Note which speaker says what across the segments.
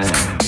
Speaker 1: Yeah.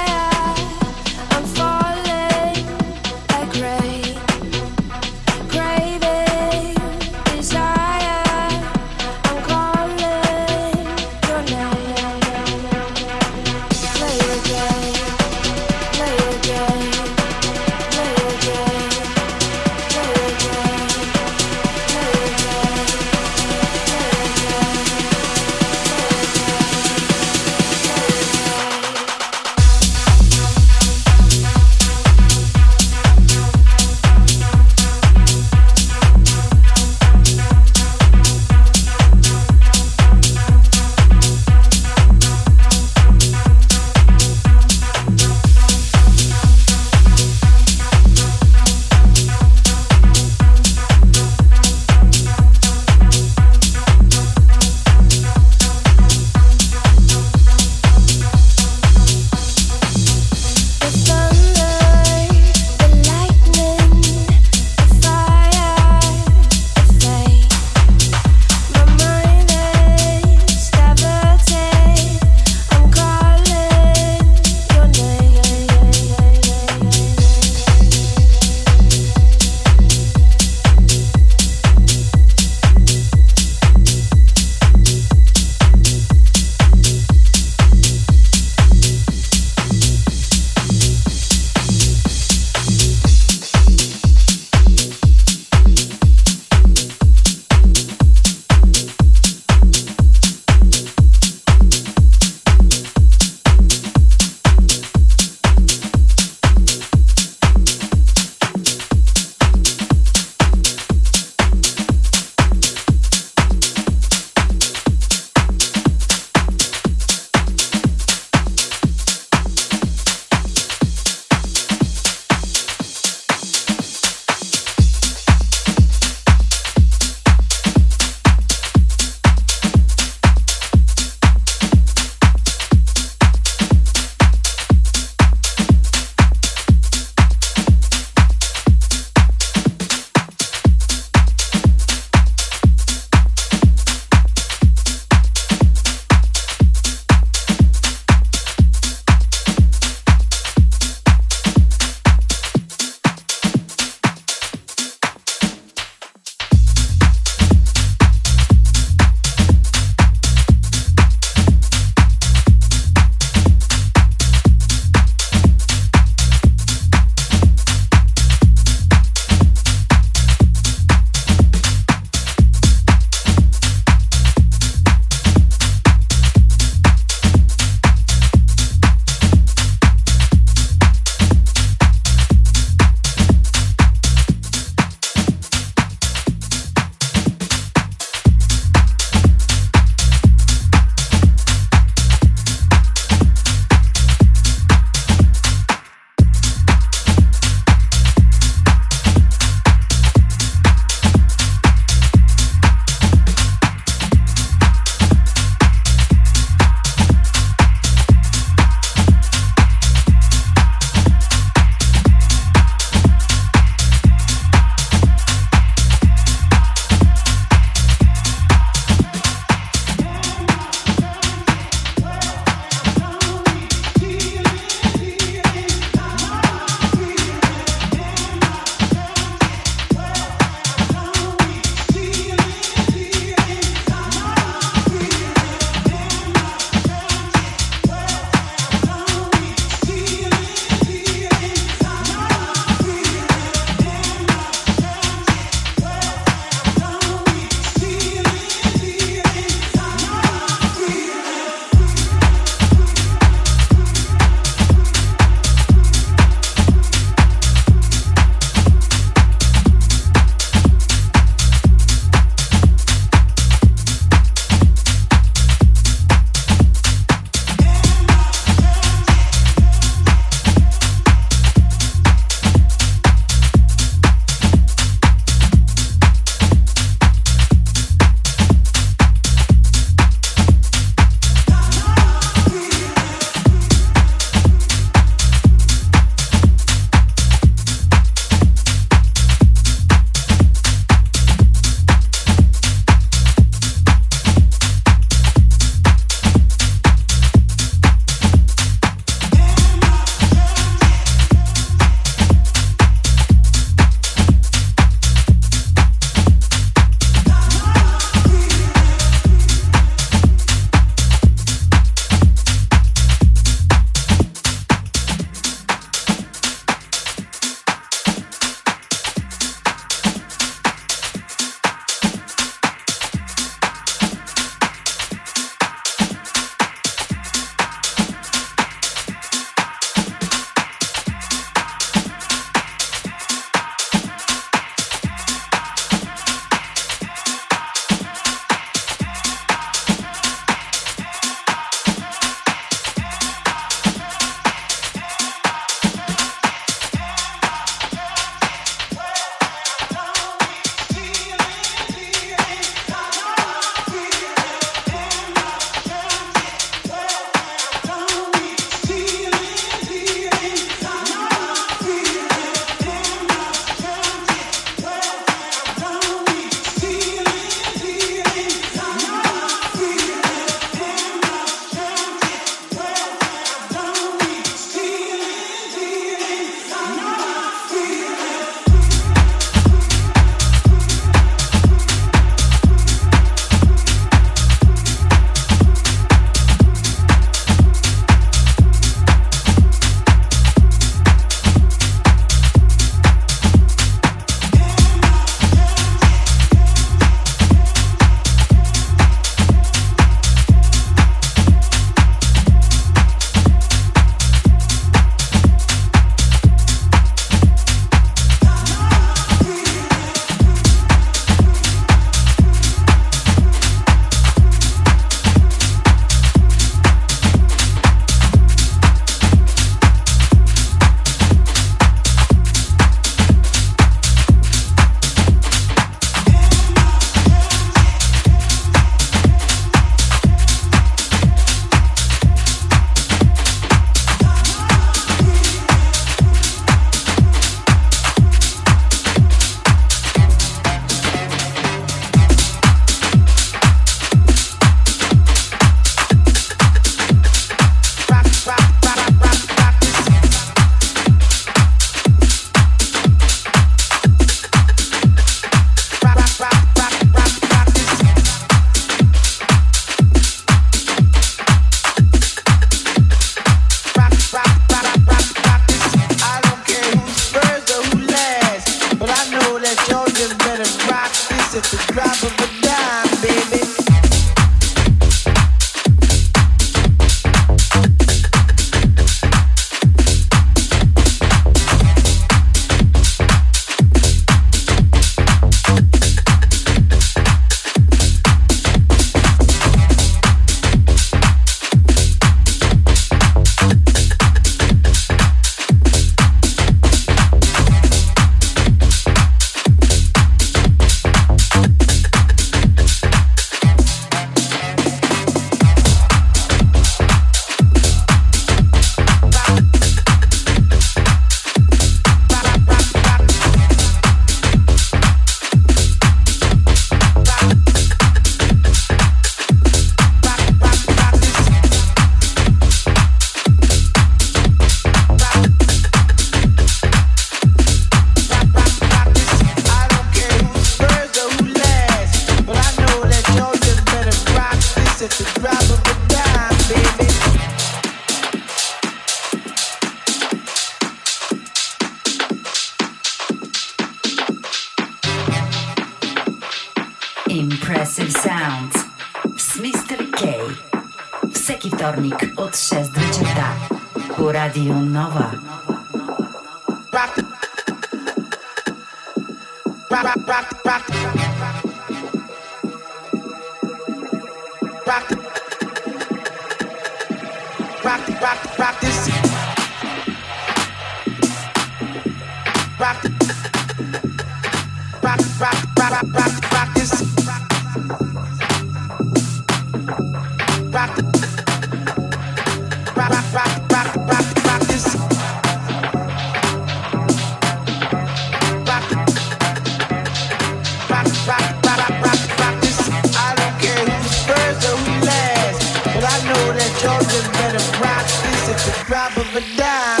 Speaker 2: At drop of a dime,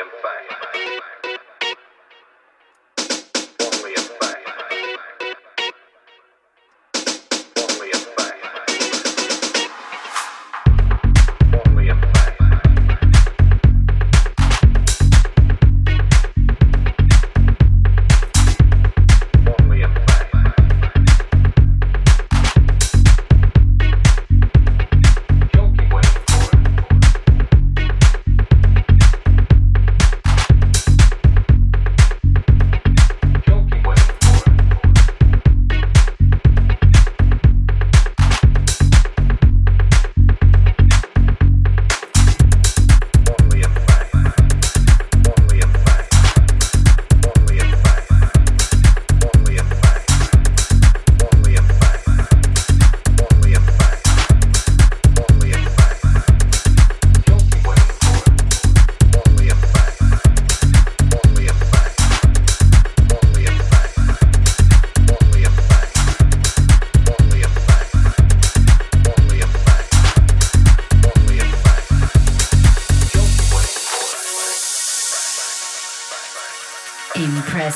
Speaker 3: Millennium fine.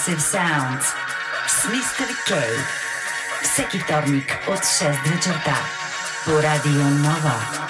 Speaker 1: Sound Mr. K. Seki wtornik od 6 wieczorta po Radio Nowa.